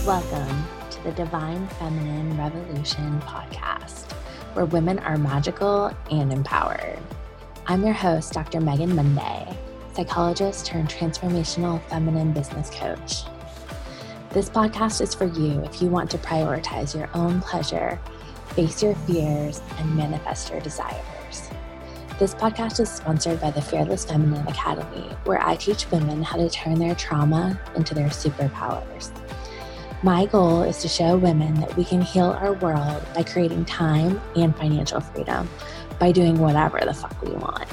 Welcome to the Divine Feminine Revolution podcast, where women are magical and empowered. I'm your host, Dr. Megan Monday, psychologist turned transformational feminine business coach. This podcast is for you if you want to prioritize your own pleasure, face your fears, and manifest your desires. This podcast is sponsored by the Fearless Feminine Academy, where I teach women how to turn their trauma into their superpowers. My goal is to show women that we can heal our world by creating time and financial freedom by doing whatever the fuck we want.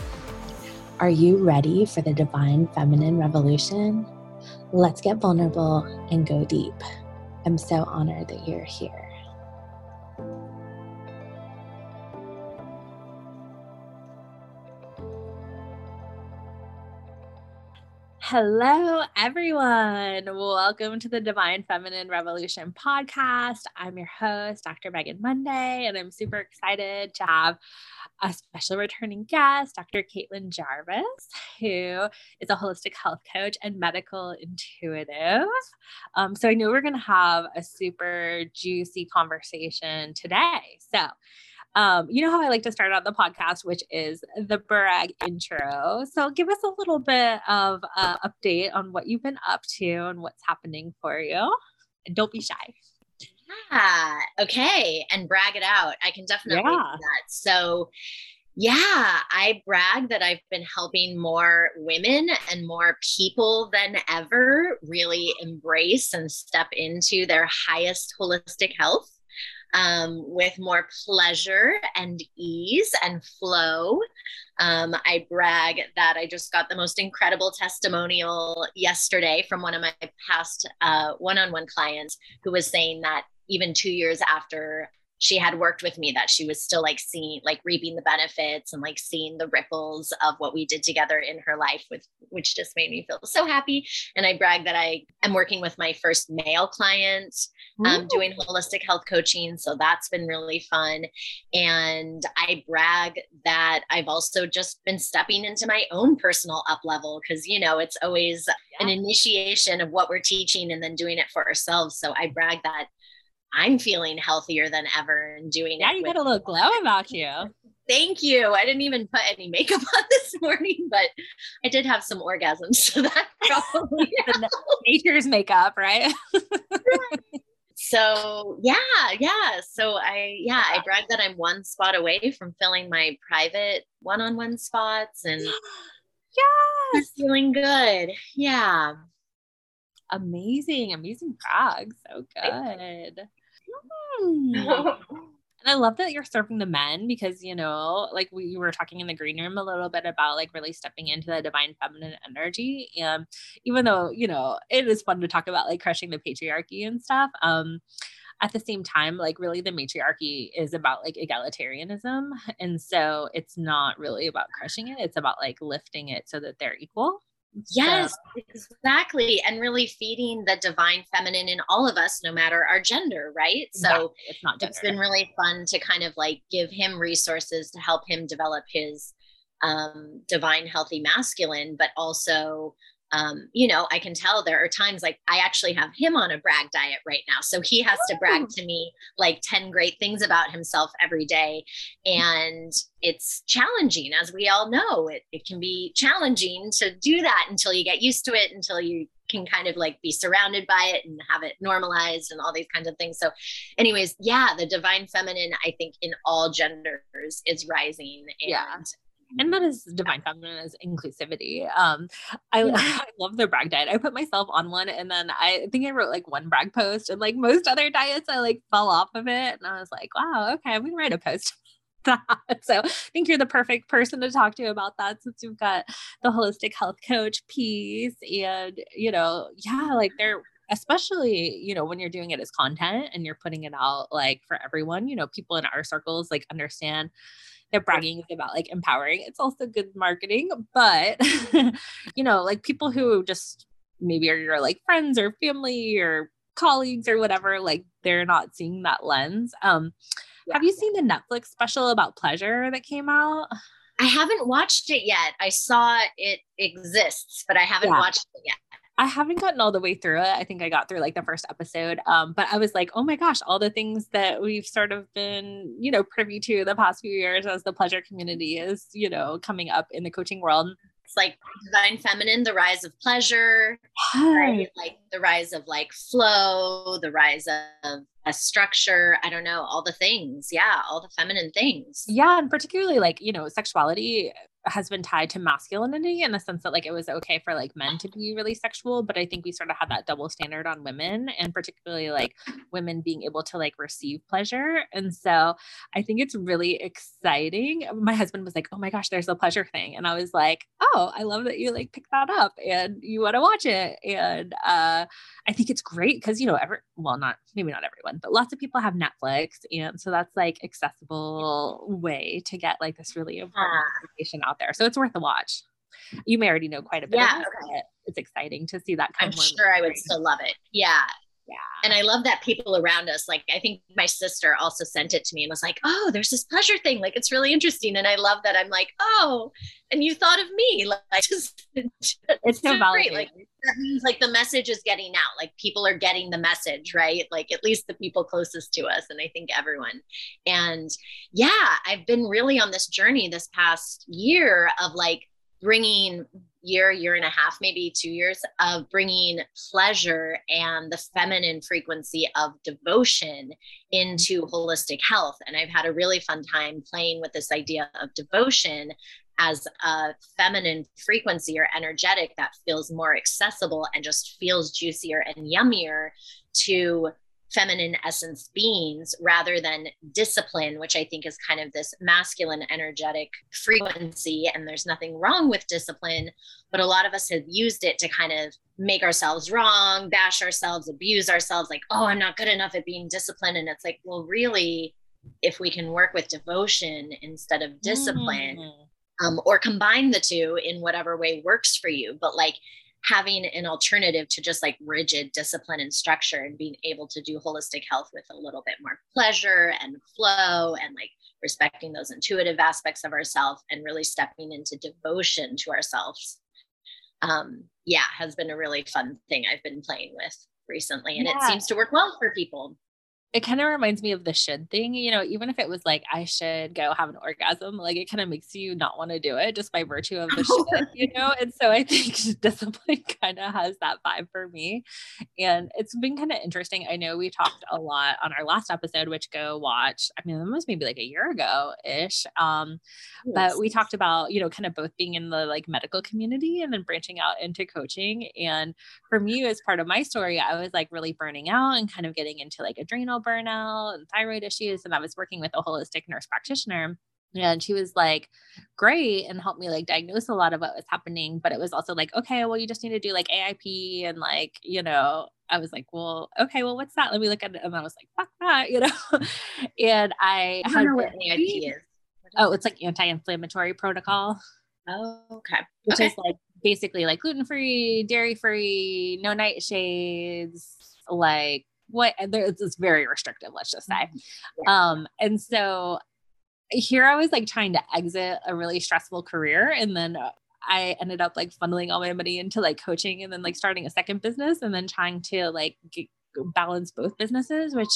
Are you ready for the divine feminine revolution? Let's get vulnerable and go deep. I'm so honored that you're here. Hello, everyone. Welcome to the Divine Feminine Revolution podcast. I'm your host, Dr. Megan Monday, and I'm super excited to have a special returning guest, Dr. Caitlin Jarvis, who is a holistic health coach and medical intuitive. Um, so I know we're going to have a super juicy conversation today. So, um, you know how I like to start out the podcast, which is the brag intro. So give us a little bit of uh, update on what you've been up to and what's happening for you. And don't be shy. Yeah. Okay. And brag it out. I can definitely yeah. do that. So yeah, I brag that I've been helping more women and more people than ever really embrace and step into their highest holistic health um, with more pleasure and ease and flow. Um, I brag that I just got the most incredible testimonial yesterday from one of my past one on one clients who was saying that even two years after she had worked with me that she was still like seeing like reaping the benefits and like seeing the ripples of what we did together in her life with which just made me feel so happy. And i brag that i am working with my first male client um, doing holistic health coaching so that's been really fun. And i brag that i've also just been stepping into my own personal up level because you know it's always yeah. an initiation of what we're teaching and then doing it for ourselves. So i brag that I'm feeling healthier than ever and doing yeah, it. you got a little glow about you. Thank you. I didn't even put any makeup on this morning, but I did have some orgasms. So that probably nature's makeup, right? so yeah, yeah. So I yeah, I brag that I'm one spot away from filling my private one-on-one spots and yes, feeling good. Yeah. Amazing, amazing brag. So good. and I love that you're serving the men because, you know, like we were talking in the green room a little bit about like really stepping into the divine feminine energy. And even though, you know, it is fun to talk about like crushing the patriarchy and stuff, um, at the same time, like really the matriarchy is about like egalitarianism. And so it's not really about crushing it, it's about like lifting it so that they're equal. Yes, so. exactly. And really feeding the divine feminine in all of us, no matter our gender, right? So it's not gender. it's been really fun to kind of like give him resources to help him develop his um, divine healthy masculine, but also um, you know, I can tell there are times like I actually have him on a brag diet right now. So he has to brag to me like 10 great things about himself every day. And it's challenging, as we all know. It, it can be challenging to do that until you get used to it, until you can kind of like be surrounded by it and have it normalized and all these kinds of things. So, anyways, yeah, the divine feminine, I think, in all genders is rising. And yeah and that is divine feminine as inclusivity. Um, I, yeah. I love the brag diet. I put myself on one, and then I think I wrote like one brag post, and like most other diets, I like fell off of it, and I was like, wow, okay, I'm gonna write a post. That. So I think you're the perfect person to talk to about that since you've got the holistic health coach piece and you know, yeah, like they're especially you know when you're doing it as content and you're putting it out like for everyone you know people in our circles like understand they're bragging about like empowering. It's also good marketing, but you know, like people who just maybe are your like friends or family or colleagues or whatever, like they're not seeing that lens. Um, yeah. have you seen the Netflix special about pleasure that came out? I haven't watched it yet. I saw it exists, but I haven't yeah. watched it yet. I haven't gotten all the way through it. I think I got through like the first episode. Um, but I was like, oh my gosh, all the things that we've sort of been, you know, privy to the past few years as the pleasure community is, you know, coming up in the coaching world. It's like divine feminine, the rise of pleasure, right? like the rise of like flow, the rise of a structure. I don't know, all the things. Yeah, all the feminine things. Yeah. And particularly like, you know, sexuality has been tied to masculinity in the sense that like it was okay for like men to be really sexual but i think we sort of had that double standard on women and particularly like women being able to like receive pleasure. And so i think it's really exciting. My husband was like oh my gosh there's a pleasure thing. And i was like oh i love that you like pick that up and you want to watch it. And uh i think it's great because you know every well not maybe not everyone but lots of people have netflix and so that's like accessible way to get like this really important information out there. So it's worth a watch. You may already know quite a bit. Yeah, okay. It's exciting to see that. I'm sure I would still love it. Yeah. Yeah. And I love that people around us, like, I think my sister also sent it to me and was like, oh, there's this pleasure thing. Like, it's really interesting. And I love that I'm like, oh, and you thought of me. Like, just, it's so great. Like, that means like the message is getting out. Like, people are getting the message, right? Like, at least the people closest to us. And I think everyone. And yeah, I've been really on this journey this past year of like, bringing year, year and a half, maybe two years of bringing pleasure and the feminine frequency of devotion into mm-hmm. holistic health. And I've had a really fun time playing with this idea of devotion as a feminine frequency or energetic that feels more accessible and just feels juicier and yummier to feminine essence beings rather than discipline, which I think is kind of this masculine energetic frequency. And there's nothing wrong with discipline, but a lot of us have used it to kind of make ourselves wrong, bash ourselves, abuse ourselves, like, oh, I'm not good enough at being disciplined. And it's like, well, really, if we can work with devotion instead of discipline, mm. um, or combine the two in whatever way works for you, but like, having an alternative to just like rigid discipline and structure and being able to do holistic health with a little bit more pleasure and flow and like respecting those intuitive aspects of ourselves and really stepping into devotion to ourselves um yeah has been a really fun thing i've been playing with recently and yeah. it seems to work well for people it kind of reminds me of the should thing, you know, even if it was like I should go have an orgasm, like it kind of makes you not want to do it just by virtue of the should, you know. And so I think discipline kind of has that vibe for me. And it's been kind of interesting. I know we talked a lot on our last episode, which go watch. I mean, it was maybe like a year ago ish. Um, yes. but we talked about, you know, kind of both being in the like medical community and then branching out into coaching. And for me, as part of my story, I was like really burning out and kind of getting into like adrenal burnout and thyroid issues. And I was working with a holistic nurse practitioner. And she was like, great, and helped me like diagnose a lot of what was happening. But it was also like, okay, well, you just need to do like AIP and like, you know, I was like, well, okay, well, what's that? Let me look at it. And I was like, fuck that, you know. and I, I don't know what AIP is. Oh, it's like anti-inflammatory protocol. Oh, okay. Which okay. is like basically like gluten-free, dairy-free, no nightshades, like what it's very restrictive let's just say mm-hmm. yeah. um and so here i was like trying to exit a really stressful career and then uh, I ended up like funneling all my money into like coaching and then like starting a second business and then trying to like get, balance both businesses, which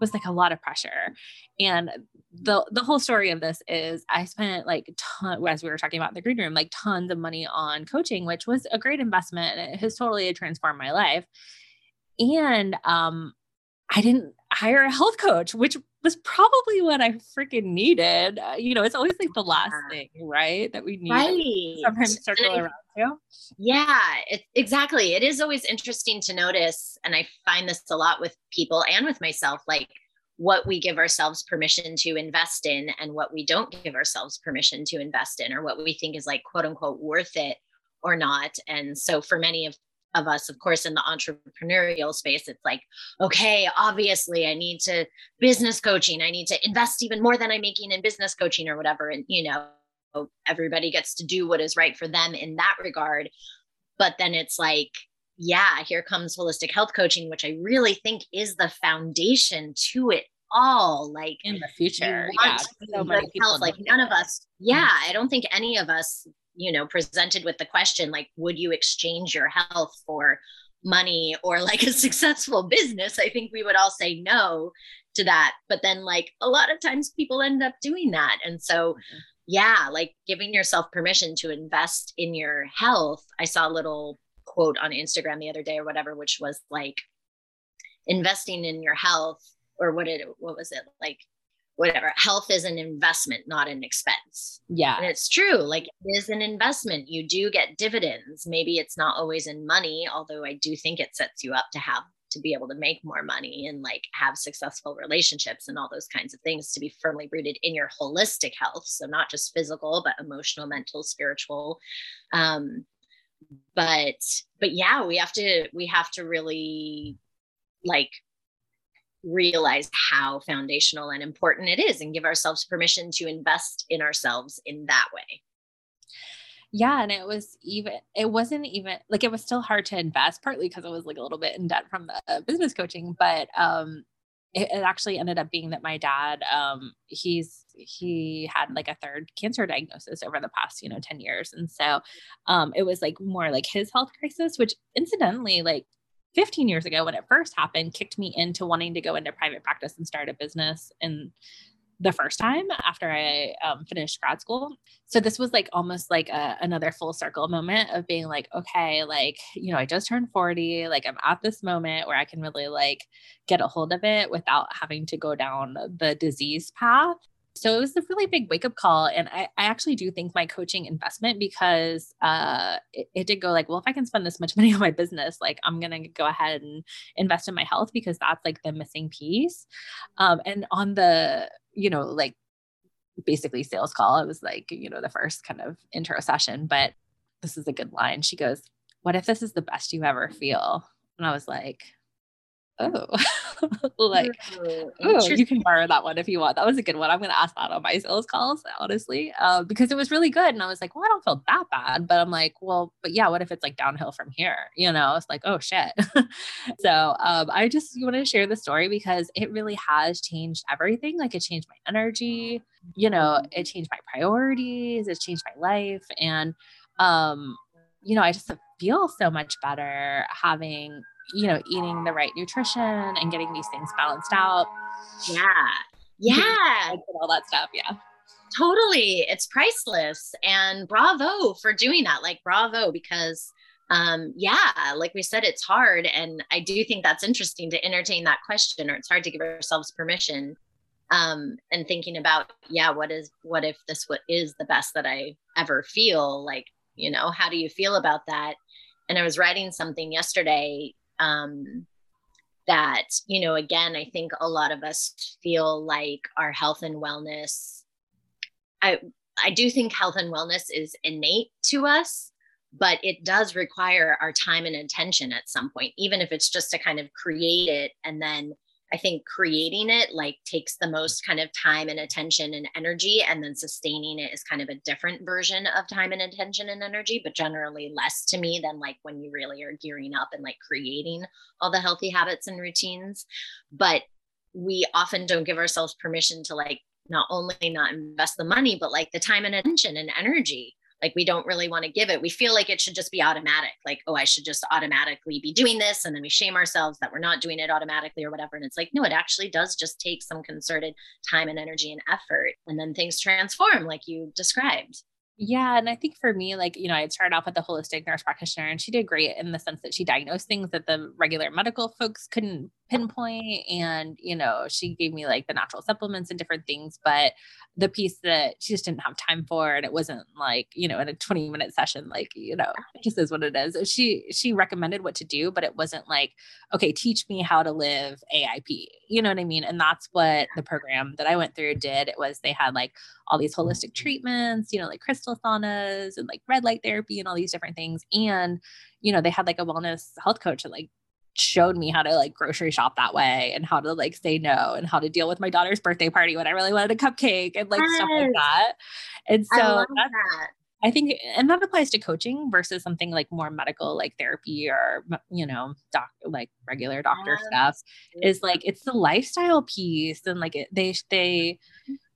was like a lot of pressure. And the the whole story of this is I spent like ton, as we were talking about in the green room, like tons of money on coaching, which was a great investment. And it has totally transformed my life and um I didn't hire a health coach, which was probably what I freaking needed. Uh, you know, it's always like the last thing, right? That we need right. sometimes circle around to. Yeah, it, exactly. It is always interesting to notice. And I find this a lot with people and with myself, like what we give ourselves permission to invest in and what we don't give ourselves permission to invest in, or what we think is like quote unquote worth it or not. And so for many of of us, of course, in the entrepreneurial space, it's like, okay, obviously I need to business coaching. I need to invest even more than I'm making in business coaching or whatever. And, you know, everybody gets to do what is right for them in that regard. But then it's like, yeah, here comes holistic health coaching, which I really think is the foundation to it all. Like in the future, yeah, so many people health. like none of us, yeah, I don't think any of us you know presented with the question like would you exchange your health for money or like a successful business? I think we would all say no to that. But then like a lot of times people end up doing that. And so mm-hmm. yeah like giving yourself permission to invest in your health. I saw a little quote on instagram the other day or whatever which was like investing in your health or what it what was it like whatever health is an investment not an expense. Yeah. And it's true like it is an investment. You do get dividends. Maybe it's not always in money although i do think it sets you up to have to be able to make more money and like have successful relationships and all those kinds of things to be firmly rooted in your holistic health. So not just physical but emotional mental spiritual. Um but but yeah we have to we have to really like realize how foundational and important it is and give ourselves permission to invest in ourselves in that way. Yeah and it was even it wasn't even like it was still hard to invest partly because i was like a little bit in debt from the business coaching but um it, it actually ended up being that my dad um he's he had like a third cancer diagnosis over the past you know 10 years and so um it was like more like his health crisis which incidentally like 15 years ago when it first happened kicked me into wanting to go into private practice and start a business and the first time after I um, finished grad school. So this was like almost like a, another full circle moment of being like, okay, like, you know, I just turned 40. Like I'm at this moment where I can really like get a hold of it without having to go down the disease path. So it was a really big wake up call. And I, I actually do think my coaching investment because uh, it, it, did go like, well, if I can spend this much money on my business, like I'm going to go ahead and invest in my health because that's like the missing piece. Um, and on the, you know, like basically sales call, it was like, you know, the first kind of intro session, but this is a good line. She goes, what if this is the best you ever feel? And I was like, oh, like, oh, you can borrow that one if you want. That was a good one. I'm going to ask that on my sales calls, honestly, uh, because it was really good. And I was like, well, I don't feel that bad. But I'm like, well, but yeah, what if it's like downhill from here? You know, it's like, oh shit. so um, I just want to share the story because it really has changed everything. Like it changed my energy, you know, it changed my priorities, it changed my life. And, um, you know, I just feel so much better having you know, eating the right nutrition and getting these things balanced out. Yeah. Yeah. all that stuff. Yeah. Totally. It's priceless. And bravo for doing that. Like, bravo, because um yeah like we said it's hard and i do think that's interesting to entertain that question or it's hard to give ourselves permission um and thinking about yeah what is what if this what is the best that i ever feel like you know how do you feel about that and i was writing something yesterday um, that you know again i think a lot of us feel like our health and wellness i i do think health and wellness is innate to us but it does require our time and attention at some point even if it's just to kind of create it and then I think creating it like takes the most kind of time and attention and energy, and then sustaining it is kind of a different version of time and attention and energy, but generally less to me than like when you really are gearing up and like creating all the healthy habits and routines. But we often don't give ourselves permission to like not only not invest the money, but like the time and attention and energy like we don't really want to give it we feel like it should just be automatic like oh i should just automatically be doing this and then we shame ourselves that we're not doing it automatically or whatever and it's like no it actually does just take some concerted time and energy and effort and then things transform like you described yeah. And I think for me, like, you know, I started off with a holistic nurse practitioner and she did great in the sense that she diagnosed things that the regular medical folks couldn't Mm-hmm. pinpoint. And, you know, she gave me like the natural supplements and different things. But the piece that she just didn't have time for, and it wasn't like, you know, in a 20 minute session, like, you know, it just is what it is. She, she recommended what to do, but it wasn't like, okay, teach me how to live AIP. You know what I mean? And that's what the program that I went through did. It was they had like all these holistic treatments, you know, like crystal saunas and like red light therapy and all these different things. And, you know, they had like a wellness health coach that like showed me how to like grocery shop that way and how to like say no and how to deal with my daughter's birthday party when I really wanted a cupcake and like yes. stuff like that. And so I, that. I think, and that applies to coaching versus something like more medical, like therapy or, you know, doc, like regular doctor stuff is like, it's the lifestyle piece. And like, it, they, they,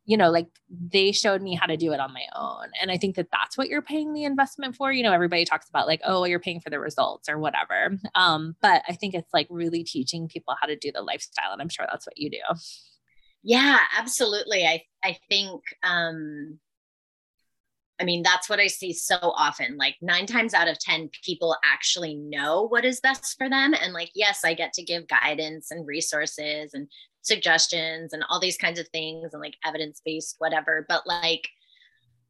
you know, like they showed me how to do it on my own. And I think that that's what you're paying the investment for. You know, everybody talks about like, oh, you're paying for the results or whatever. Um, but I think it's like really teaching people how to do the lifestyle. And I'm sure that's what you do. Yeah, absolutely. I I think um I mean, that's what I see so often. Like nine times out of 10, people actually know what is best for them. And like, yes, I get to give guidance and resources and suggestions and all these kinds of things and like evidence based, whatever. But like,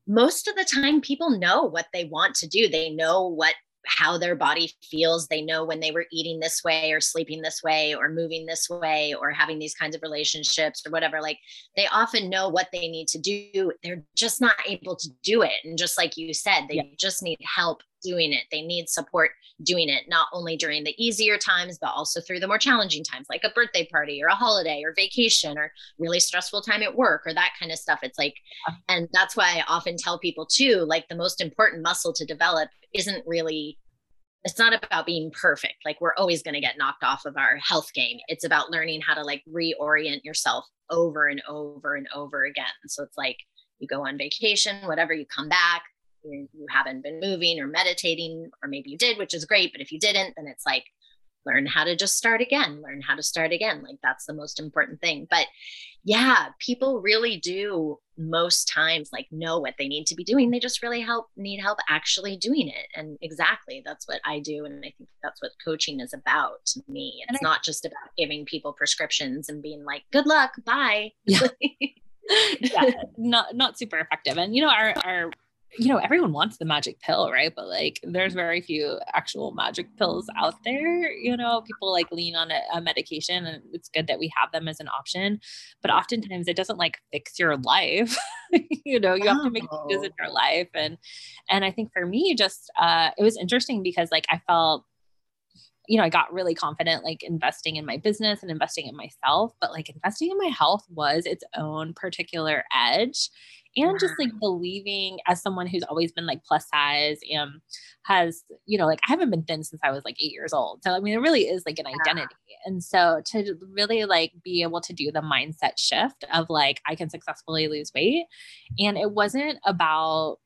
most of the time, people know what they want to do. They know what how their body feels. They know when they were eating this way or sleeping this way or moving this way or having these kinds of relationships or whatever. Like they often know what they need to do. They're just not able to do it. And just like you said, they yeah. just need help doing it. They need support doing it, not only during the easier times, but also through the more challenging times, like a birthday party or a holiday or vacation or really stressful time at work or that kind of stuff. It's like, and that's why I often tell people too, like the most important muscle to develop isn't really. It's not about being perfect. Like we're always going to get knocked off of our health game. It's about learning how to like reorient yourself over and over and over again. So it's like you go on vacation, whatever, you come back, you, you haven't been moving or meditating, or maybe you did, which is great. But if you didn't, then it's like learn how to just start again, learn how to start again. Like that's the most important thing. But yeah, people really do most times like know what they need to be doing. They just really help need help actually doing it. And exactly that's what I do. And I think that's what coaching is about to me. It's I, not just about giving people prescriptions and being like, good luck, bye. Yeah. yeah, not not super effective. And you know, our our you know, everyone wants the magic pill, right? But like, there's very few actual magic pills out there. You know, people like lean on a, a, medication, and it's good that we have them as an option. But oftentimes, it doesn't like fix your life. you know, you have to make changes in your life, and and I think for me, just uh, it was interesting because like I felt you know, I got really confident like investing in my business and investing in myself, but like investing in my health was its own particular edge and just like believing as someone who's always been like plus size and has you know like i haven't been thin since i was like eight years old. So i mean it really is like an identity. And so to really like be able to do the mindset shift of like i can successfully lose weight. And it wasn't about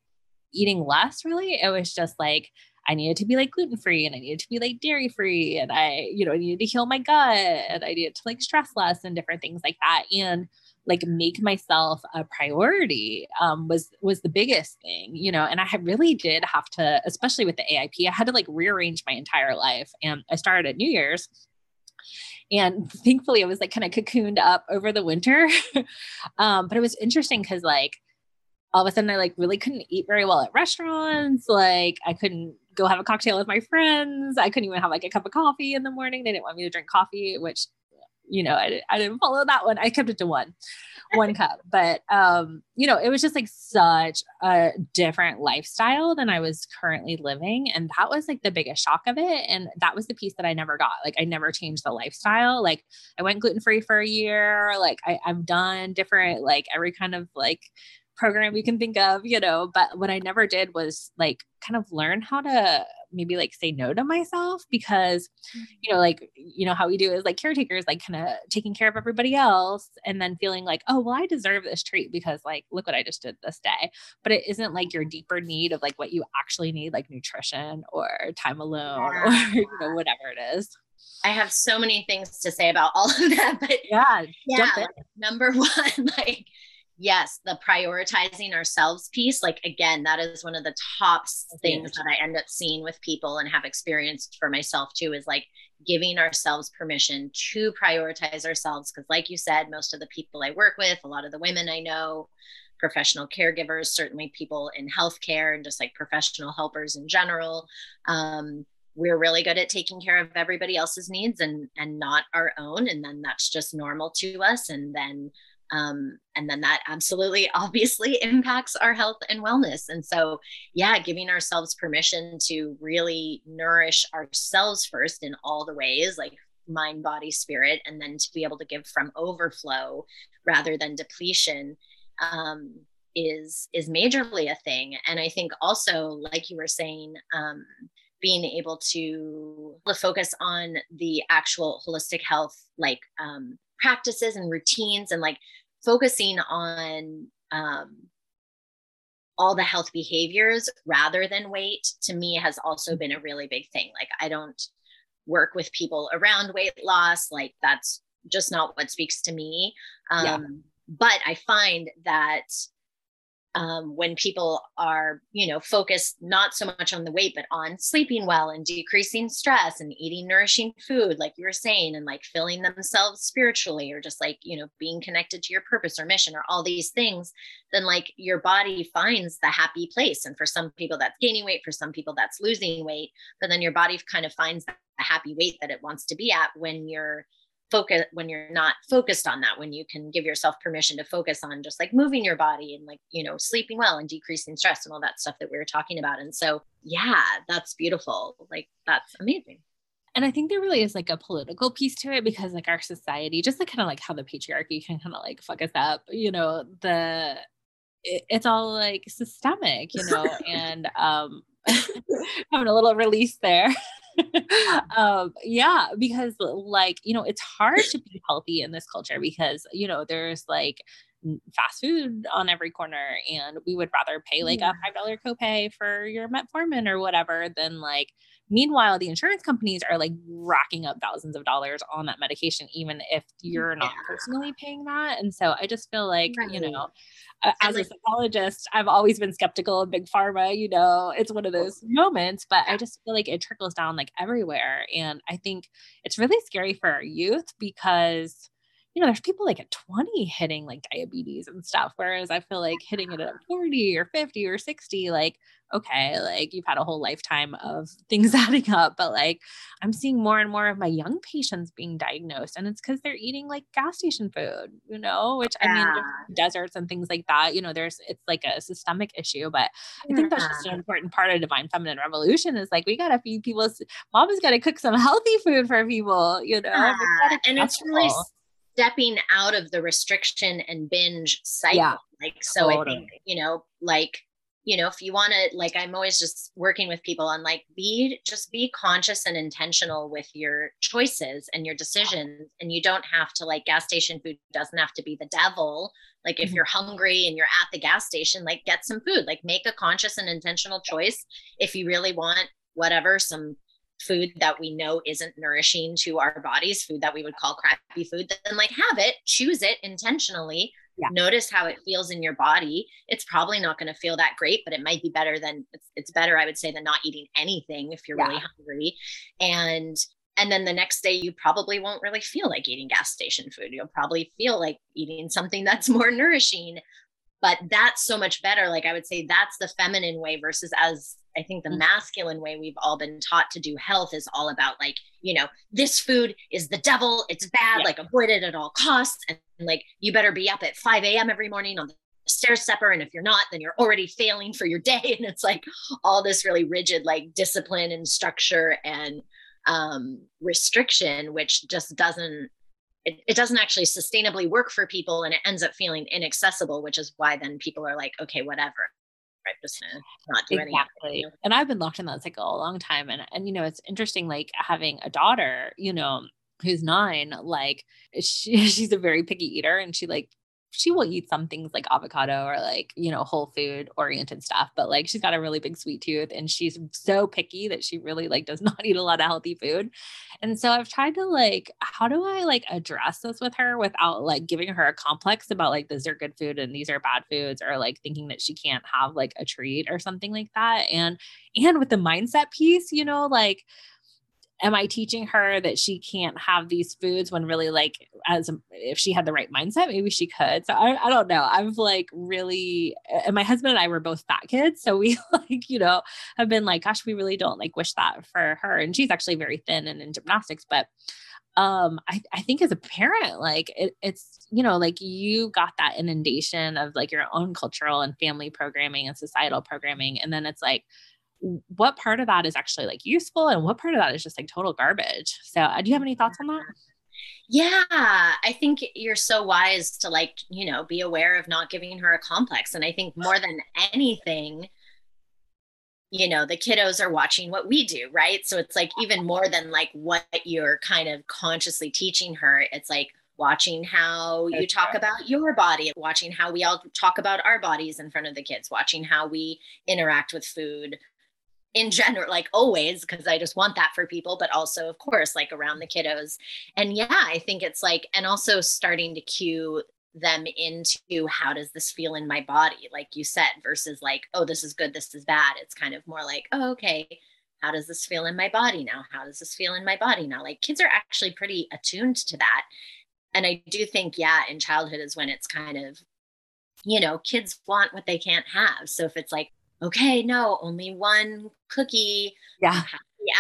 eating less really. It was just like I needed to be like gluten free and I needed to be like dairy free and I, you know, I needed to heal my gut and I needed to like stress less and different things like that. And like make myself a priority um, was was the biggest thing you know and i really did have to especially with the aip i had to like rearrange my entire life and i started at new year's and thankfully i was like kind of cocooned up over the winter um, but it was interesting because like all of a sudden i like really couldn't eat very well at restaurants like i couldn't go have a cocktail with my friends i couldn't even have like a cup of coffee in the morning they didn't want me to drink coffee which you know, I, I didn't follow that one. I kept it to one, one cup. But, um, you know, it was just like such a different lifestyle than I was currently living. And that was like the biggest shock of it. And that was the piece that I never got. Like, I never changed the lifestyle. Like, I went gluten free for a year. Like, I, I've done different, like, every kind of like, program you can think of, you know, but what I never did was like kind of learn how to maybe like say no to myself because, mm-hmm. you know, like, you know, how we do is like caretakers, like kind of taking care of everybody else and then feeling like, oh, well, I deserve this treat because like, look what I just did this day. But it isn't like your deeper need of like what you actually need, like nutrition or time alone or, you know, whatever it is. I have so many things to say about all of that, but yeah, yeah. Like, number one, like yes, the prioritizing ourselves piece, like again, that is one of the top things that I end up seeing with people and have experienced for myself too is like giving ourselves permission to prioritize ourselves. Because, like you said, most of the people I work with, a lot of the women I know, professional caregivers, certainly people in healthcare and just like professional helpers in general. Um, we're really good at taking care of everybody else's needs and and not our own and then that's just normal to us and then um, and then that absolutely obviously impacts our health and wellness. And so, yeah, giving ourselves permission to really nourish ourselves first in all the ways, like mind, body, spirit, and then to be able to give from overflow rather than depletion. Um, is is majorly a thing and i think also like you were saying um, being able to focus on the actual holistic health like um, practices and routines and like focusing on um, all the health behaviors rather than weight to me has also been a really big thing. Like, I don't work with people around weight loss. Like, that's just not what speaks to me. Um, yeah. But I find that um, when people are you know focused not so much on the weight but on sleeping well and decreasing stress and eating nourishing food like you were saying and like filling themselves spiritually or just like you know being connected to your purpose or mission or all these things then like your body finds the happy place. And for some people that's gaining weight. For some people that's losing weight. But then your body kind of finds the happy weight that it wants to be at when you're focus when you're not focused on that when you can give yourself permission to focus on just like moving your body and like you know sleeping well and decreasing stress and all that stuff that we were talking about. And so yeah that's beautiful. Like that's amazing. And I think there really is like a political piece to it because like our society, just like kind of like how the patriarchy can kind of like fuck us up, you know, the it, it's all like systemic, you know, and um having a little release there. um, yeah, because like, you know, it's hard to be healthy in this culture because, you know, there's like fast food on every corner and we would rather pay like yeah. a five dollar copay for your metformin or whatever than like meanwhile the insurance companies are like racking up thousands of dollars on that medication even if mm, you're not yeah. personally paying that and so i just feel like right. you know as a psychologist, I've always been skeptical of big pharma. You know, it's one of those moments, but I just feel like it trickles down like everywhere. And I think it's really scary for our youth because you know, there's people like at 20 hitting like diabetes and stuff. Whereas I feel like hitting it at 40 or 50 or 60, like, okay, like you've had a whole lifetime of things adding up. But like I'm seeing more and more of my young patients being diagnosed. And it's because they're eating like gas station food, you know, which yeah. I mean, deserts and things like that, you know, there's it's like a systemic issue. But I think that's just an important part of divine feminine revolution is like we gotta feed people mama's gotta cook some healthy food for people, you know. Yeah. And it's really stepping out of the restriction and binge cycle. Yeah, like, so totally. I think, you know, like, you know, if you want to, like, I'm always just working with people on like, be just be conscious and intentional with your choices and your decisions. And you don't have to, like, gas station food doesn't have to be the devil. Like, if mm-hmm. you're hungry and you're at the gas station, like, get some food, like, make a conscious and intentional choice. If you really want whatever, some food that we know isn't nourishing to our bodies, food that we would call crappy food, then like have it, choose it intentionally. Yeah. Notice how it feels in your body. It's probably not going to feel that great, but it might be better than it's, it's better, I would say, than not eating anything if you're yeah. really hungry. And and then the next day you probably won't really feel like eating gas station food. You'll probably feel like eating something that's more nourishing. But that's so much better. Like I would say that's the feminine way versus as I think the mm. masculine way we've all been taught to do health is all about like, you know, this food is the devil, it's bad, yeah. like avoid it at all costs. And like, you better be up at 5 a.m. every morning on the stair stepper. And if you're not, then you're already failing for your day. And it's like all this really rigid, like discipline and structure and um, restriction, which just doesn't it, it, doesn't actually sustainably work for people and it ends up feeling inaccessible which is why then people are like okay whatever right just to not do exactly. anything. And I've been locked in that cycle a long time. And and you know, it's interesting like having a daughter, you know, who's nine, like she, she's a very picky eater and she like she will eat some things like avocado or like, you know, whole food oriented stuff, but like she's got a really big sweet tooth and she's so picky that she really like does not eat a lot of healthy food. And so I've tried to like, how do I like address this with her without like giving her a complex about like these are good food and these are bad foods or like thinking that she can't have like a treat or something like that. And and with the mindset piece, you know, like am I teaching her that she can't have these foods when really like as a, if she had the right mindset, maybe she could. So I, I don't know. I'm like really, and my husband and I were both fat kids. So we like, you know, have been like, gosh, we really don't like wish that for her. And she's actually very thin and in gymnastics, but um I, I think as a parent like it, it's you know like you got that inundation of like your own cultural and family programming and societal programming and then it's like what part of that is actually like useful and what part of that is just like total garbage. So, uh, do you have any thoughts on that? Yeah, I think you're so wise to like, you know, be aware of not giving her a complex. And I think more than anything, you know, the kiddos are watching what we do, right? So it's like even more than like what you're kind of consciously teaching her, it's like watching how That's you talk about your body, watching how we all talk about our bodies in front of the kids, watching how we interact with food in general, like always, because I just want that for people, but also, of course, like around the kiddos. And yeah, I think it's like, and also starting to cue them into how does this feel in my body, like you said, versus like, oh, this is good, this is bad. It's kind of more like, oh, okay, how does this feel in my body now? How does this feel in my body now? Like kids are actually pretty attuned to that. And I do think, yeah, in childhood is when it's kind of, you know, kids want what they can't have. So if it's like, okay, no, only one cookie yeah.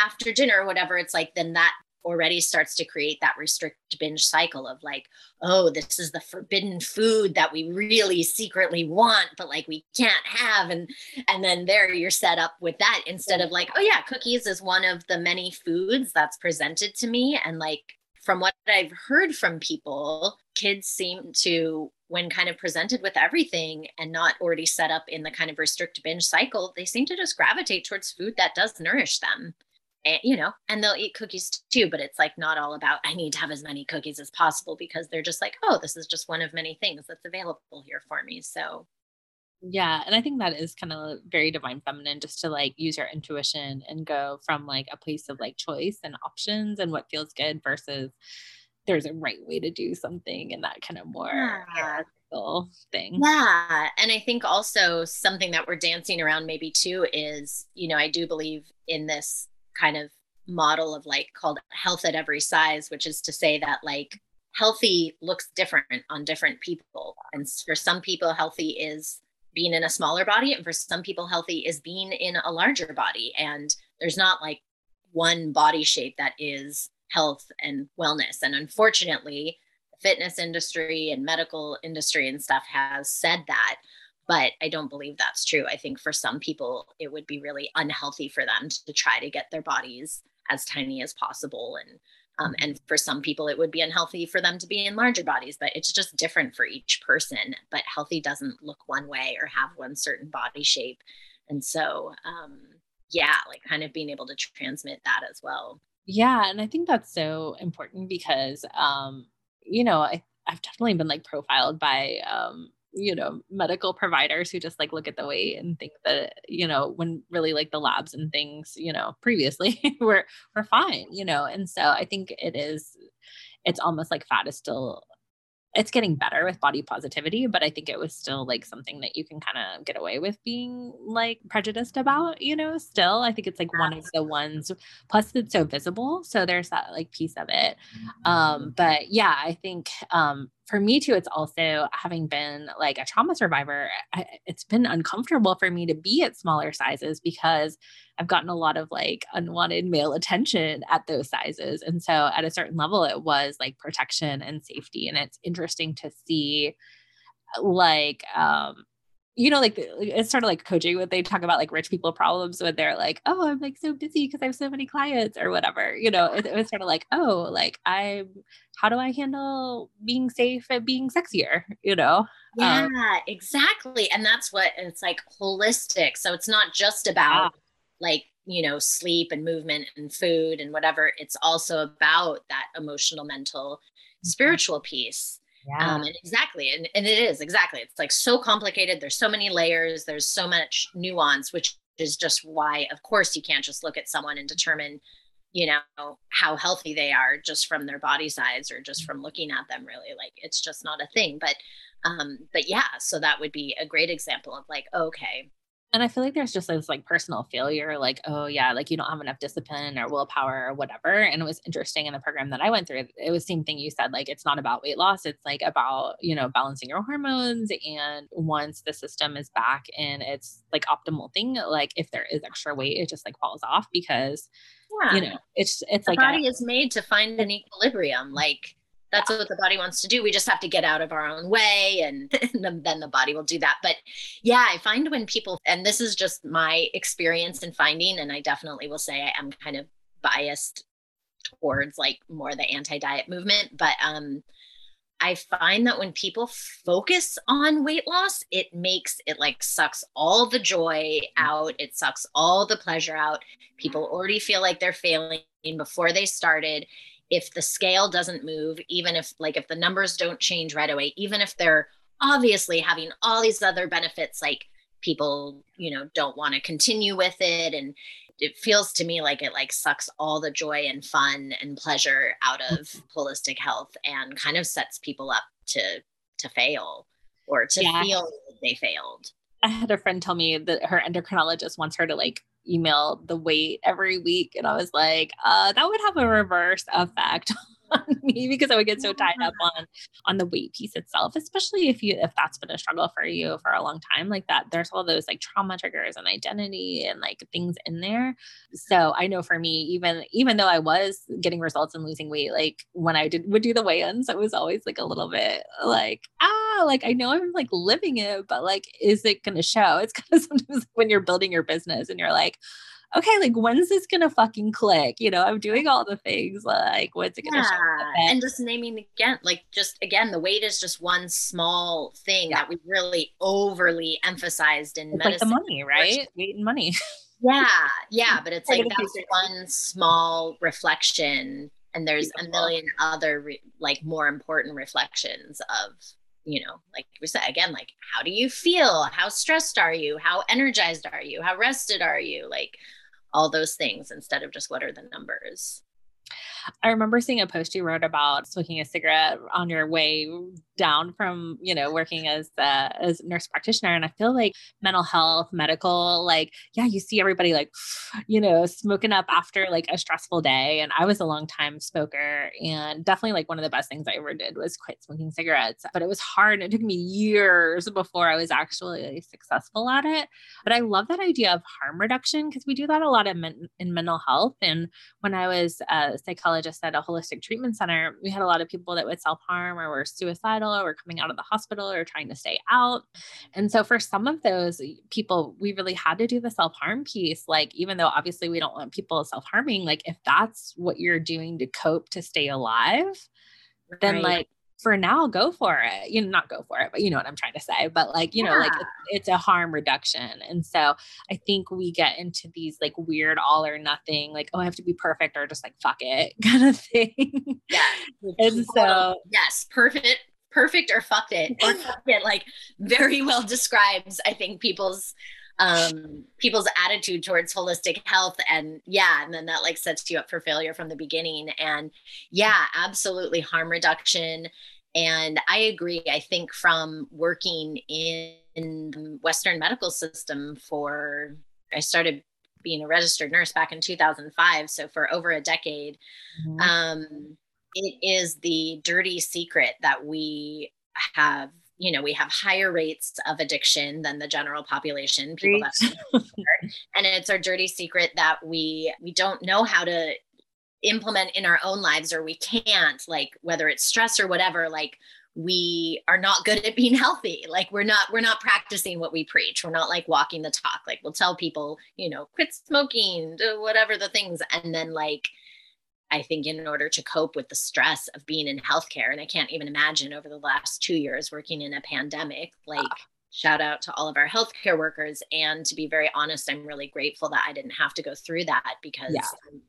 after dinner or whatever, it's like, then that already starts to create that restrict binge cycle of like, oh, this is the forbidden food that we really secretly want, but like we can't have. And and then there you're set up with that instead of like, oh yeah, cookies is one of the many foods that's presented to me. And like from what I've heard from people, kids seem to, when kind of presented with everything and not already set up in the kind of restrict binge cycle, they seem to just gravitate towards food that does nourish them and, you know, and they'll eat cookies too, but it's like not all about, I need to have as many cookies as possible because they're just like, oh, this is just one of many things that's available here for me. So, yeah. And I think that is kind of very divine feminine just to like use your intuition and go from like a place of like choice and options and what feels good versus there's a right way to do something and that kind of more yeah. thing. Yeah. And I think also something that we're dancing around maybe too is, you know, I do believe in this kind of model of like called health at every size, which is to say that like healthy looks different on different people. And for some people, healthy is being in a smaller body, and for some people, healthy is being in a larger body. And there's not like one body shape that is health and wellness. And unfortunately, the fitness industry and medical industry and stuff has said that but I don't believe that's true. I think for some people, it would be really unhealthy for them to try to get their bodies as tiny as possible. And um, and for some people, it would be unhealthy for them to be in larger bodies, but it's just different for each person. But healthy doesn't look one way or have one certain body shape. And so, um, yeah, like kind of being able to transmit that as well. Yeah. And I think that's so important because, um, you know, I, I've definitely been like profiled by um, you know medical providers who just like look at the weight and think that you know when really like the labs and things you know previously were were fine you know and so i think it is it's almost like fat is still it's getting better with body positivity, but I think it was still like something that you can kind of get away with being like prejudiced about, you know, still. I think it's like one of the ones plus it's so visible. So there's that like piece of it. Um, mm-hmm. but yeah, I think um for me too, it's also having been like a trauma survivor, I, it's been uncomfortable for me to be at smaller sizes because I've gotten a lot of like unwanted male attention at those sizes. And so at a certain level, it was like protection and safety. And it's interesting to see like um you know, like it's sort of like coaching when they talk about like rich people problems when they're like, oh, I'm like so busy because I have so many clients or whatever. You know, it, it, was sort of like, oh, like I'm, how do I handle being safe and being sexier? You know? Yeah, um, exactly. And that's what it's like holistic. So it's not just about yeah. like, you know, sleep and movement and food and whatever. It's also about that emotional, mental, mm-hmm. spiritual piece yeah. Um, and exactly. And, and it is exactly. It's like so complicated. There's so many layers. There's so much nuance, which is just why, of course, you can't just look at someone and determine, you know, how healthy they are just from their body size or just from looking at them really. Like it's just not a thing. But um, but yeah, so that would be a great example of like, okay, and I feel like there's just this like personal failure, like, oh yeah, like you don't have enough discipline or willpower or whatever. And it was interesting in the program that I went through, it was same thing you said, like it's not about weight loss. It's like about, you know, balancing your hormones. And once the system is back in its like optimal thing, like if there is extra weight, it just like falls off because yeah. you know, it's it's the like body a, is made to find an equilibrium. Like that's what the body wants to do. We just have to get out of our own way and, and then the body will do that. But yeah, I find when people, and this is just my experience in finding, and I definitely will say I am kind of biased towards like more the anti-diet movement, but um I find that when people focus on weight loss, it makes it like sucks all the joy out. It sucks all the pleasure out. People already feel like they're failing before they started if the scale doesn't move, even if like if the numbers don't change right away, even if they're obviously having all these other benefits, like people, you know, don't want to continue with it. And it feels to me like it like sucks all the joy and fun and pleasure out of mm-hmm. holistic health and kind of sets people up to to fail or to yeah. feel they failed. I had a friend tell me that her endocrinologist wants her to like email the weight every week. And I was like, uh, that would have a reverse effect on me because I would get so tied up on on the weight piece itself, especially if you if that's been a struggle for you for a long time like that. There's all those like trauma triggers and identity and like things in there. So I know for me, even even though I was getting results and losing weight, like when I did would do the weigh-ins, it was always like a little bit like, ah, like I know I'm like living it, but like, is it gonna show? It's kind of sometimes when you're building your business and you're like, okay, like when's this gonna fucking click? You know, I'm doing all the things. Like, when's it gonna yeah. And just naming again, like just again, the weight is just one small thing yeah. that we really overly emphasized in it's medicine. Like the money, right? Weight and money. yeah, yeah, but it's like that's one small reflection, and there's Beautiful. a million other re- like more important reflections of you know, like we said again, like how do you feel? How stressed are you? How energized are you? How rested are you? Like all those things instead of just what are the numbers. I remember seeing a post you wrote about smoking a cigarette on your way down from, you know, working as uh, as nurse practitioner. And I feel like mental health, medical, like, yeah, you see everybody like, you know, smoking up after like a stressful day. And I was a long time smoker and definitely like one of the best things I ever did was quit smoking cigarettes. But it was hard. And it took me years before I was actually successful at it. But I love that idea of harm reduction because we do that a lot in, men- in mental health. And when I was a psychologist at a holistic treatment center, we had a lot of people that would self harm or were suicidal or coming out of the hospital or trying to stay out. And so for some of those people, we really had to do the self harm piece. Like, even though obviously we don't want people self harming, like, if that's what you're doing to cope to stay alive, right. then like for now, go for it. You know, not go for it, but you know what I'm trying to say. But like, you yeah. know, like it's, it's, a harm reduction. And so I think we get into these like weird all or nothing, like, oh, I have to be perfect or just like fuck it kind of thing. Yeah. and so yes, perfect, perfect or fucked it. Or fuck it, like very well describes, I think, people's um people's attitude towards holistic health and yeah and then that like sets you up for failure from the beginning and yeah absolutely harm reduction and i agree i think from working in, in the western medical system for i started being a registered nurse back in 2005 so for over a decade mm-hmm. um it is the dirty secret that we have you know we have higher rates of addiction than the general population people that and it's our dirty secret that we we don't know how to implement in our own lives or we can't like whether it's stress or whatever like we are not good at being healthy. Like we're not we're not practicing what we preach. We're not like walking the talk. Like we'll tell people you know quit smoking do whatever the things. And then like I think in order to cope with the stress of being in healthcare, and I can't even imagine over the last two years working in a pandemic, like ah. shout out to all of our healthcare workers. And to be very honest, I'm really grateful that I didn't have to go through that because yeah.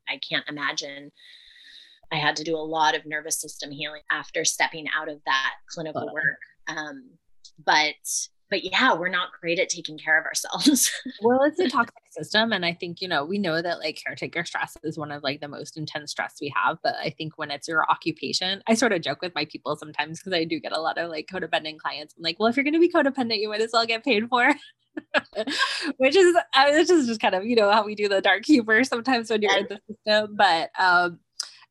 I can't imagine. I had to do a lot of nervous system healing after stepping out of that clinical work. Um, but but yeah, we're not great at taking care of ourselves. well, it's a toxic system. And I think, you know, we know that like caretaker stress is one of like the most intense stress we have. But I think when it's your occupation, I sort of joke with my people sometimes because I do get a lot of like codependent clients. I'm like, well, if you're going to be codependent, you might as well get paid for which is which is just kind of you know how we do the dark humor sometimes when you're in the system but um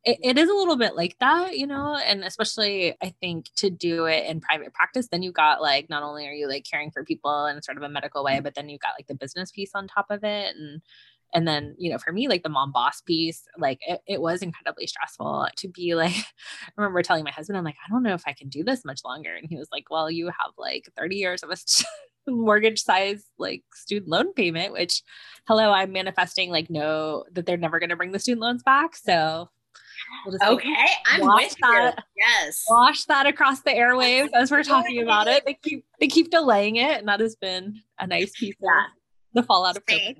it, it is a little bit like that, you know, and especially I think to do it in private practice, then you got like not only are you like caring for people in sort of a medical way, but then you've got like the business piece on top of it. And and then you know for me like the mom boss piece like it, it was incredibly stressful to be like i remember telling my husband i'm like i don't know if i can do this much longer and he was like well you have like 30 years of a mortgage size like student loan payment which hello i'm manifesting like no that they're never going to bring the student loans back so We'll okay, I'm with that. you. Yes, wash that across the airwaves as we're talking about it. They keep they keep delaying it, and that has been a nice piece. Yeah. Of- the fallout of COVID.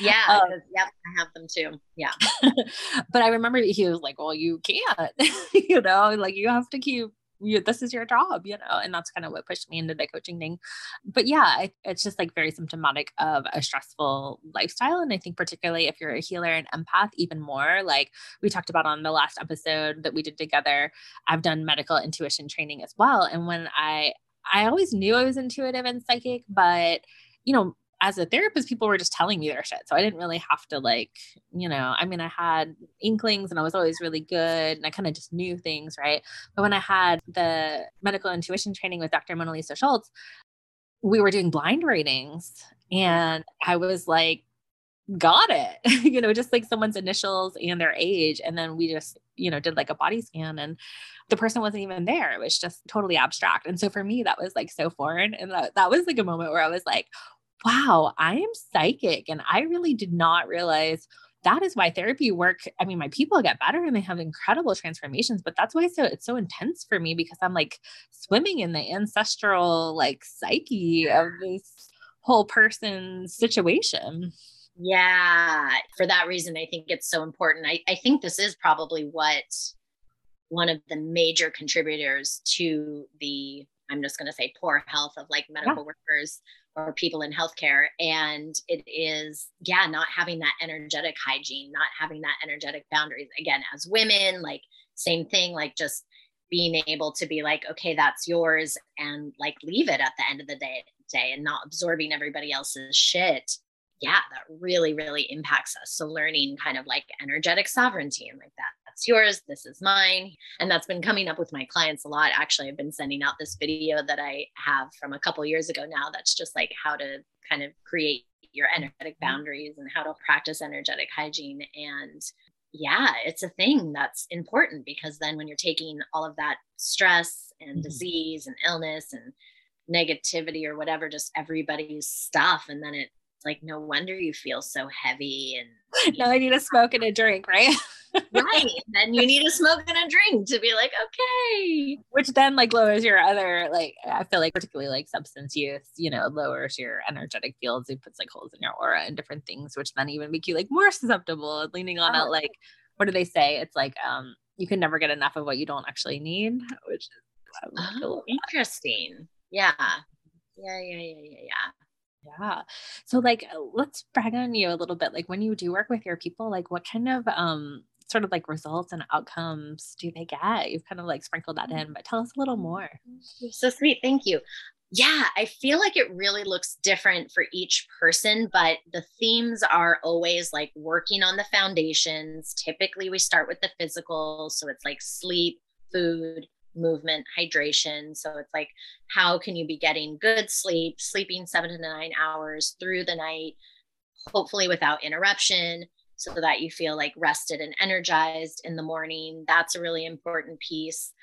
Yeah, um, yep, I have them too. Yeah. but I remember he was like, Well, you can't, you know, like you have to keep you, this is your job, you know, and that's kind of what pushed me into the coaching thing. But yeah, it, it's just like very symptomatic of a stressful lifestyle. And I think, particularly if you're a healer and empath, even more like we talked about on the last episode that we did together, I've done medical intuition training as well. And when I, I always knew I was intuitive and psychic, but you know, as a therapist, people were just telling me their shit. So I didn't really have to like, you know, I mean, I had inklings and I was always really good and I kind of just knew things, right? But when I had the medical intuition training with Dr. Mona Lisa Schulz, we were doing blind readings and I was like, got it, you know, just like someone's initials and their age. And then we just, you know, did like a body scan and the person wasn't even there. It was just totally abstract. And so for me, that was like so foreign. And that, that was like a moment where I was like, wow, I am psychic. And I really did not realize that is why therapy work. I mean, my people get better and they have incredible transformations, but that's why so it's so intense for me because I'm like swimming in the ancestral like psyche of this whole person's situation. Yeah. For that reason, I think it's so important. I, I think this is probably what one of the major contributors to the I'm just going to say poor health of like medical yeah. workers or people in healthcare. And it is, yeah, not having that energetic hygiene, not having that energetic boundaries. Again, as women, like same thing, like just being able to be like, okay, that's yours and like leave it at the end of the day, day and not absorbing everybody else's shit yeah, that really, really impacts us. So learning kind of like energetic sovereignty and like that, that's yours, this is mine. And that's been coming up with my clients a lot. Actually, I've been sending out this video that I have from a couple years ago now that's just like how to kind of create your energetic mm-hmm. boundaries and how to practice energetic hygiene. And yeah, it's a thing that's important because then when you're taking all of that stress and mm-hmm. disease and illness and negativity or whatever, just everybody's stuff, and then it like no wonder you feel so heavy and now I need a smoke and a drink, right? right. Then you need a smoke and a drink to be like, okay. Which then like lowers your other like I feel like particularly like substance use, you know, lowers your energetic fields. It puts like holes in your aura and different things, which then even make you like more susceptible leaning on oh. it. Like, what do they say? It's like um you can never get enough of what you don't actually need, which is oh, interesting. Yeah. Yeah, yeah, yeah, yeah, yeah. Yeah. So like uh, let's brag on you a little bit. Like when you do work with your people, like what kind of um sort of like results and outcomes do they get? You've kind of like sprinkled that in, but tell us a little more. You're so sweet. Thank you. Yeah, I feel like it really looks different for each person, but the themes are always like working on the foundations. Typically, we start with the physical. So it's like sleep, food, movement, hydration. So it's like, how can you be getting good sleep, sleeping seven to nine hours through the night, hopefully without interruption, so that you feel like rested and energized in the morning. That's a really important piece.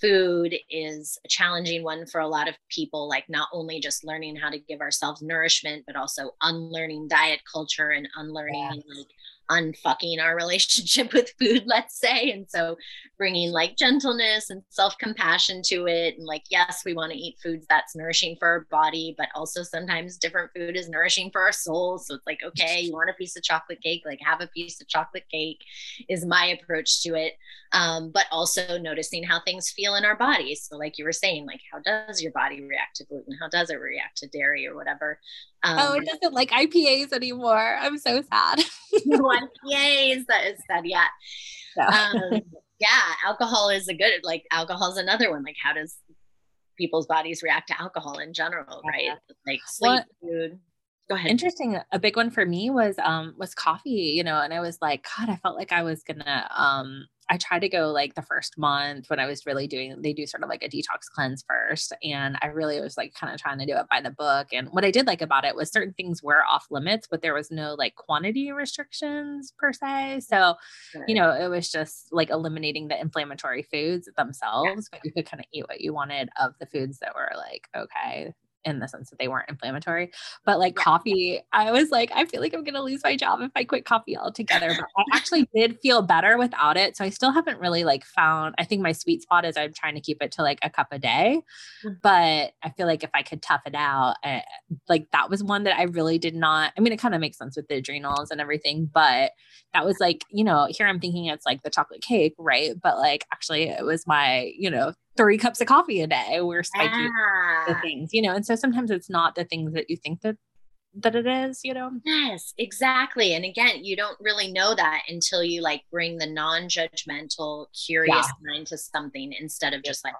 Food is a challenging one for a lot of people, like not only just learning how to give ourselves nourishment, but also unlearning diet culture and unlearning yeah. like unfucking our relationship with food, let's say. And so bringing like gentleness and self compassion to it. And like, yes, we want to eat foods that's nourishing for our body, but also sometimes different food is nourishing for our soul. So it's like, okay, you want a piece of chocolate cake, like have a piece of chocolate cake is my approach to it. Um, but also noticing how things feel in our bodies. So, like you were saying, like, how does your body react to gluten? How does it react to dairy or whatever? Um, oh, it um, doesn't like IPAs anymore. I'm so sad. no IPAs. That is sad. Yeah. No. Um, yeah. Alcohol is a good, like, alcohol is another one. Like, how does people's bodies react to alcohol in general, right? Like, sleep, well, food. Go ahead. Interesting. A big one for me was um was coffee, you know, and I was like, God, I felt like I was gonna um I tried to go like the first month when I was really doing, they do sort of like a detox cleanse first. And I really was like kind of trying to do it by the book. And what I did like about it was certain things were off limits, but there was no like quantity restrictions per se. Mm, so, you know, it was just like eliminating the inflammatory foods themselves, yeah. but you could kind of eat what you wanted of the foods that were like, okay, in the sense that they weren't inflammatory. But like yeah. coffee, I was like, I feel like I'm going to lose my job if I quit coffee altogether. But I actually did feel better without it. So I still haven't really like found, I think my sweet spot is I'm trying to keep it to like a cup a day. Mm-hmm. But I feel like if I could tough it out, uh, like that was one that I really did not, I mean, it kind of makes sense with the adrenals and everything, but that was like, you know, here I'm thinking it's like the chocolate cake, right? But like actually it was my, you know, three cups of coffee a day. We're spiking ah. the things, you know, and so sometimes it's not the things that you think that that it is, you know? Yes, exactly. And again, you don't really know that until you like bring the non-judgmental, curious yeah. mind to something instead of just like,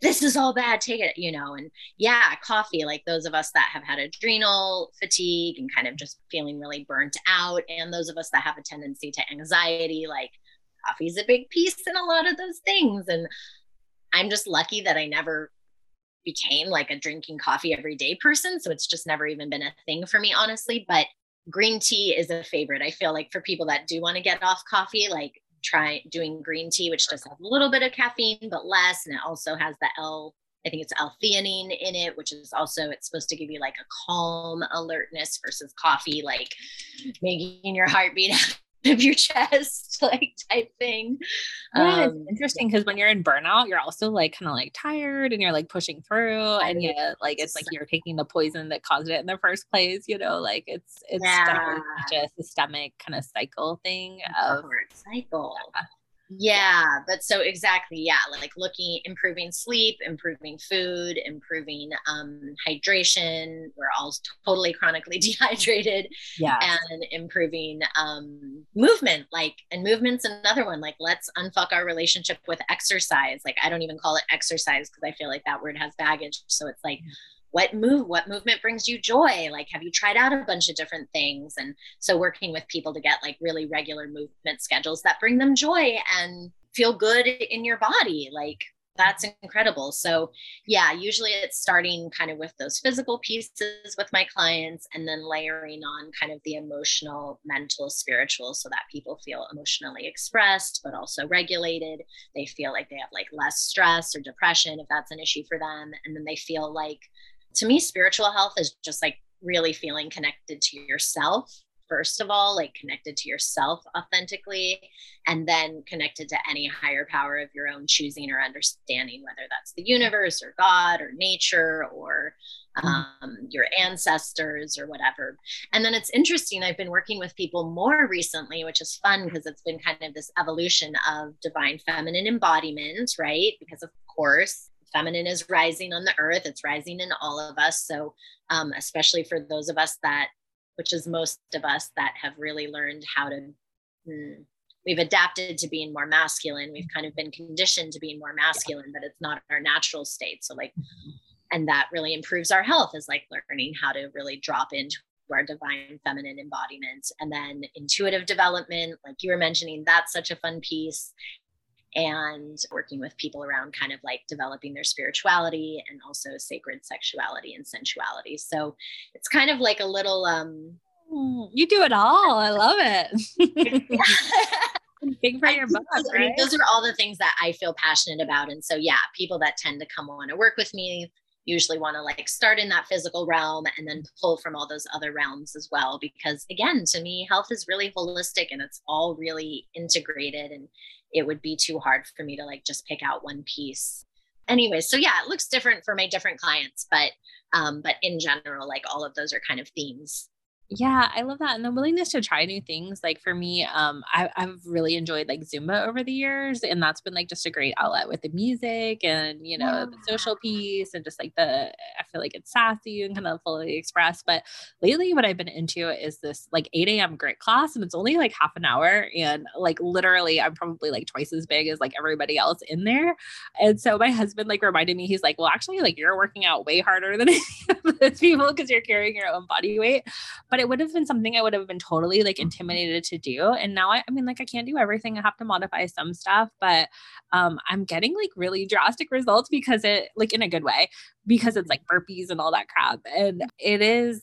this is all bad, take it, you know. And yeah, coffee, like those of us that have had adrenal fatigue and kind of just feeling really burnt out, and those of us that have a tendency to anxiety, like coffee is a big piece in a lot of those things. And I'm just lucky that I never became like a drinking coffee every day person. So it's just never even been a thing for me, honestly. But green tea is a favorite. I feel like for people that do want to get off coffee, like try doing green tea, which does have a little bit of caffeine, but less. And it also has the L, I think it's L-theanine in it, which is also, it's supposed to give you like a calm alertness versus coffee, like making your heart beat of your chest like type thing. Yeah um, it's interesting because when you're in burnout you're also like kind of like tired and you're like pushing through and yeah like it's like you're taking the poison that caused it in the first place you know like it's it's yeah. a systemic kind of cycle thing of cycle. yeah yeah but so exactly yeah like looking improving sleep improving food improving um hydration we're all totally chronically dehydrated yeah. and improving um movement like and movement's another one like let's unfuck our relationship with exercise like i don't even call it exercise because i feel like that word has baggage so it's like what move what movement brings you joy? Like have you tried out a bunch of different things? And so working with people to get like really regular movement schedules that bring them joy and feel good in your body like that's incredible. So yeah usually it's starting kind of with those physical pieces with my clients and then layering on kind of the emotional mental spiritual so that people feel emotionally expressed but also regulated. They feel like they have like less stress or depression if that's an issue for them. And then they feel like to me, spiritual health is just like really feeling connected to yourself first of all, like connected to yourself authentically, and then connected to any higher power of your own choosing or understanding, whether that's the universe or God or nature or um, your ancestors or whatever. And then it's interesting, I've been working with people more recently, which is fun because it's been kind of this evolution of divine feminine embodiment, right? Because, of course, feminine is rising on the earth it's rising in all of us. So um, especially for those of us that which is most of us that have really learned how to hmm, we've adapted to being more masculine. We've kind of been conditioned to being more masculine but it's not our natural state. So like and that really improves our health is like learning how to really drop into our divine feminine embodiment and then intuitive development like you were mentioning that's such a fun piece and working with people around kind of like developing their spirituality and also sacred sexuality and sensuality. So it's kind of like a little um mm, you do it all. I love it. Big for your book, right? I mean, those are all the things that I feel passionate about. And so yeah, people that tend to come on to work with me usually want to like start in that physical realm and then pull from all those other realms as well because again to me health is really holistic and it's all really integrated and it would be too hard for me to like just pick out one piece. Anyway so yeah it looks different for my different clients but um but in general like all of those are kind of themes yeah, I love that. And the willingness to try new things. Like for me, um, I, have really enjoyed like Zumba over the years. And that's been like just a great outlet with the music and, you know, yeah. the social piece and just like the, I feel like it's sassy and kind of fully expressed. But lately, what I've been into is this like 8 a.m. grit class. And it's only like half an hour. And like literally, I'm probably like twice as big as like everybody else in there. And so my husband like reminded me, he's like, well, actually, like you're working out way harder than those people because you're carrying your own body weight. But it would have been something I would have been totally like mm-hmm. intimidated to do. And now I, I mean, like I can't do everything. I have to modify some stuff, but um, I'm getting like really drastic results because it like in a good way, because it's like burpees and all that crap. And it is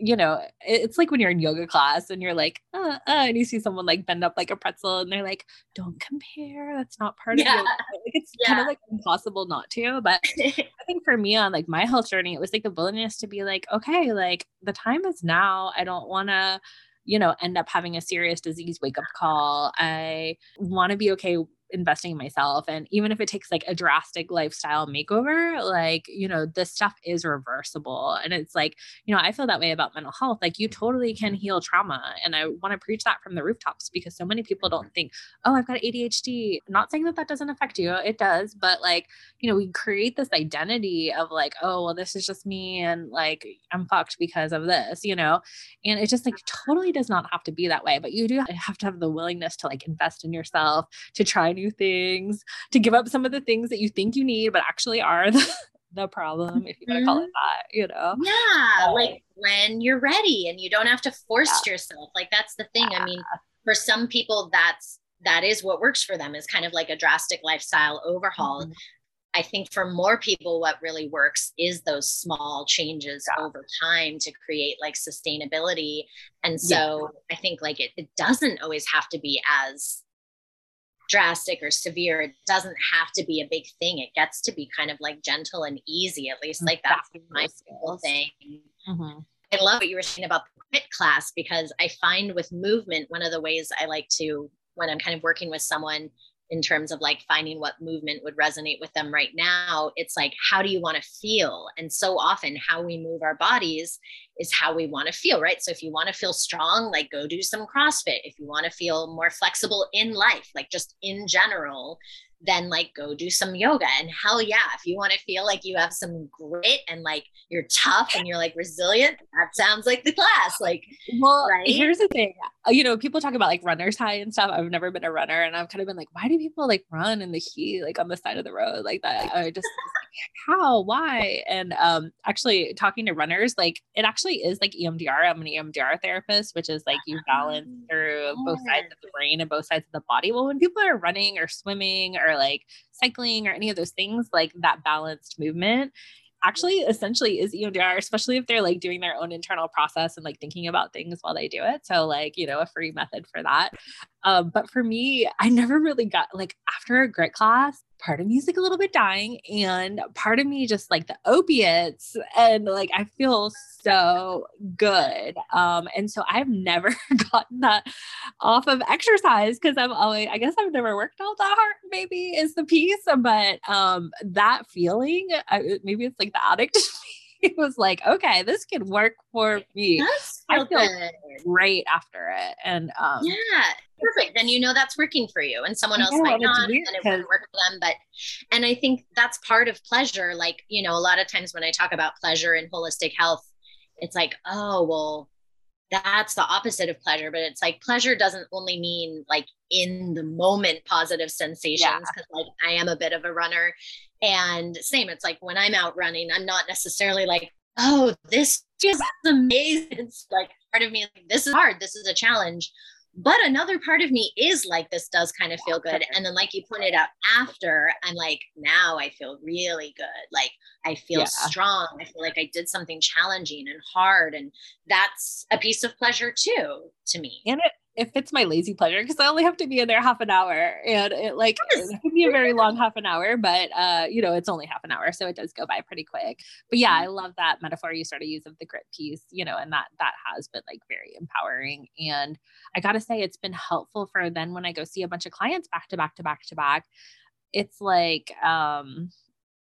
you know, it's like when you're in yoga class and you're like, uh, uh, and you see someone like bend up like a pretzel and they're like, don't compare. That's not part yeah. of yoga. Like, it's yeah. kind of like impossible not to. But I think for me on like my health journey, it was like the willingness to be like, okay, like the time is now. I don't want to you know, end up having a serious disease wake up call. I want to be okay investing in myself and even if it takes like a drastic lifestyle makeover like you know this stuff is reversible and it's like you know i feel that way about mental health like you totally can heal trauma and i want to preach that from the rooftops because so many people don't think oh i've got adhd not saying that that doesn't affect you it does but like you know we create this identity of like oh well this is just me and like i'm fucked because of this you know? And it just like totally does not have to be that way but you do have to have the willingness to like invest in yourself to try new things, to give up some of the things that you think you need, but actually are the, the problem, if you want to call it mm-hmm. that, you know? Yeah. Um, like when you're ready and you don't have to force yeah. yourself. Like that's the thing. Yeah. I mean, for some people, that's that is what works for them is kind of like a drastic lifestyle overhaul. Mm-hmm. I think for more people, what really works is those small changes yeah. over time to create like sustainability. And so yeah. I think like it, it doesn't always have to be as drastic or severe. It doesn't have to be a big thing. It gets to be kind of like gentle and easy, at least like that's my whole thing. Mm-hmm. I love what you were saying about the grit class because I find with movement, one of the ways I like to, when I'm kind of working with someone, in terms of like finding what movement would resonate with them right now it's like how do you want to feel? And so often how we move our bodies is how we want to feel right? So if you want to feel strong like go do some crossfit. If you want to feel more flexible in life like just in general then like go do some yoga. And hell yeah, if you want to feel like you have some grit and like you're tough and you're like resilient, that sounds like the class. Like, well, right? here's the thing uh, you know, people talk about like runner's high and stuff. I've never been a runner and I've kind of been like, why do people like run in the heat, like on the side of the road like that? I just, how, why? And um, actually talking to runners, like it actually is like EMDR. I'm an EMDR therapist, which is like you balance through both sides of the brain and both sides of the body. Well, when people are running or swimming or like cycling or any of those things, like that balanced movement actually essentially is EMDR, especially if they're like doing their own internal process and like thinking about things while they do it. So like, you know, a free method for that. Um, but for me, I never really got like after a grit class, part of me is like a little bit dying and part of me just like the opiates and like I feel so good. Um and so I've never gotten that off of exercise because I'm always I guess I've never worked out that hard maybe is the piece but um that feeling I, maybe it's like the addict it was like, okay, this could work for me. I feel good. great after it. And um, yeah, perfect. Then you know that's working for you, and someone else might not, and it wouldn't work for them. But and I think that's part of pleasure. Like you know, a lot of times when I talk about pleasure and holistic health, it's like, oh well, that's the opposite of pleasure but it's like pleasure doesn't only mean like in the moment positive sensations because yeah. like i am a bit of a runner. And same it's like when i'm out running i'm not necessarily like oh this is amazing. It's like part of me like this is hard. This is a challenge but another part of me is like this does kind of feel good. And then like you pointed out after i'm like now i feel really good. Like i feel yeah. strong. I feel like i did something challenging and hard. And that's a piece of pleasure too to me. And it it fits my lazy pleasure because I only have to be in there half an hour and it like yes. it can be a very long half an hour, but uh, you know, it's only half an hour. So it does go by pretty quick. But yeah, I love that metaphor you started use of the grit piece, you know, and that that has been like very empowering. And I gotta say it's been helpful for then when I go see a bunch of clients back to back to back to back. It's like um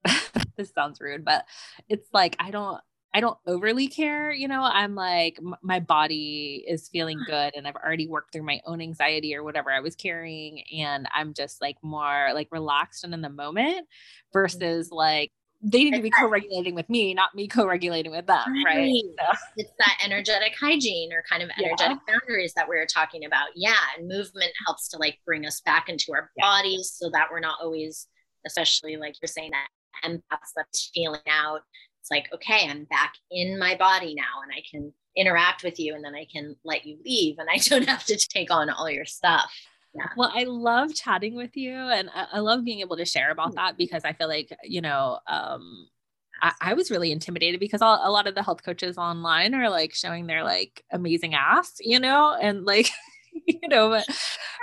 this sounds rude, but it's like I don't I don't overly care. You know, I'm like, m- my body is feeling good and I've already worked through my own anxiety or whatever I was carrying. And I'm just like more like relaxed and in the moment mm. versus like, they need to be co-regulating with me, not me co-regulating with them, right? right? So. It's that energetic hygiene or kind of energetic yeah. boundaries that we were talking about. Yeah, and movement helps to like bring us back into our yeah. bodies so that we're not always, especially like you're saying that empaths that's feeling out it's like okay i'm back in my body now and i can interact with you and then i can let you leave and i don't have to take on all your stuff yeah. Well, I love chatting with you and I, I love being able to share about mm. that because I feel like, you know, um, I, I was really intimidated because all, a lot of the health coaches online are like showing their like amazing ass, you know, and like you know, but yeah.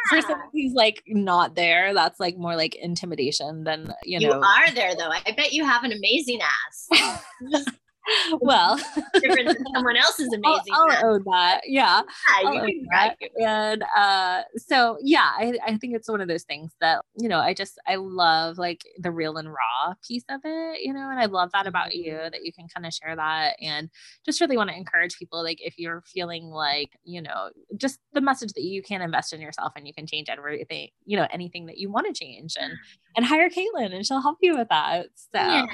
for someone who's like not there, that's like more like intimidation than you, you know. You are there though. I bet you have an amazing ass. well, different than someone else's amazing. I'll, I'll own that. Yeah. yeah you can And uh, so, yeah, I, I think it's one of those things that, you know, I just, I love like the real and raw piece of it, you know, and I love that about you mm-hmm. that you can kind of share that and just really want to encourage people. Like, if you're feeling like, you know, just the message that you can invest in yourself and you can change everything, you know, anything that you want to change and, and hire Caitlin and she'll help you with that. So yeah.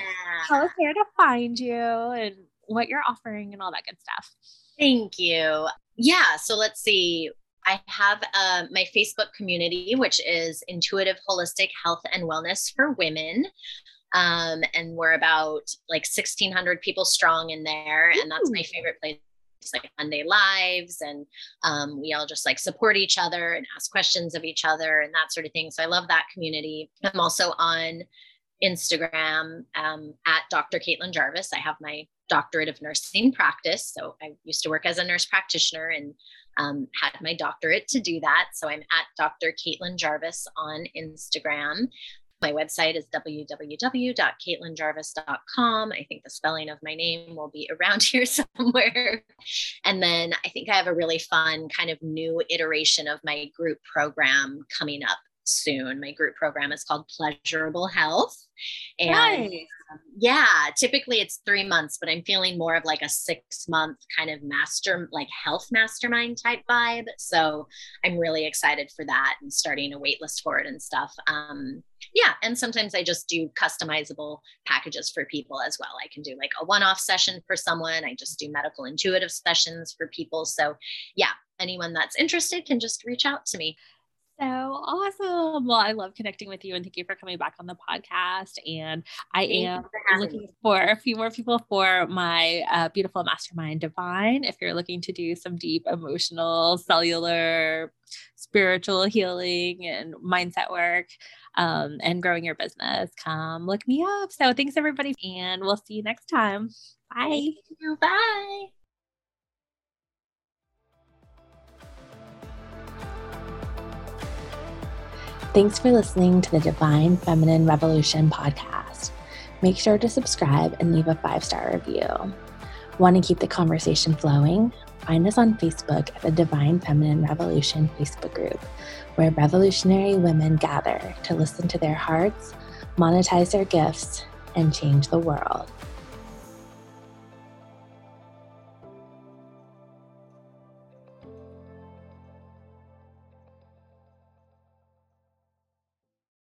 tell us where to find you and what you're offering and all that good stuff. Thank you. Yeah. So let's see. I have uh, my Facebook community, which is Intuitive Holistic Health and Wellness for Women. Um, and we're about like 1,600 people strong in there. And that's my favorite place like Monday lives and um, we all just like support each other and ask questions of each other and that sort of thing. So I love that community. I'm also on Instagram um, at Dr. Caitlin Jarvis. I have my doctorate of nursing practice. So I used to work as a nurse practitioner and um, had my doctorate to do that. So I'm at Dr. Caitlin Jarvis on Instagram. My website is www.caitlinjarvis.com. I think the spelling of my name will be around here somewhere. And then I think I have a really fun kind of new iteration of my group program coming up soon. My group program is called Pleasurable Health. And nice. um, yeah, typically it's three months, but I'm feeling more of like a six month kind of master, like health mastermind type vibe. So I'm really excited for that and starting a wait list for it and stuff. Um, yeah. And sometimes I just do customizable packages for people as well. I can do like a one off session for someone, I just do medical intuitive sessions for people. So yeah, anyone that's interested can just reach out to me. So awesome. Well, I love connecting with you and thank you for coming back on the podcast. And I am for looking me. for a few more people for my uh, beautiful mastermind divine. If you're looking to do some deep emotional, cellular, spiritual healing and mindset work um, and growing your business, come look me up. So thanks everybody. And we'll see you next time. Bye. Bye. Thanks for listening to the Divine Feminine Revolution podcast. Make sure to subscribe and leave a five star review. Want to keep the conversation flowing? Find us on Facebook at the Divine Feminine Revolution Facebook group, where revolutionary women gather to listen to their hearts, monetize their gifts, and change the world.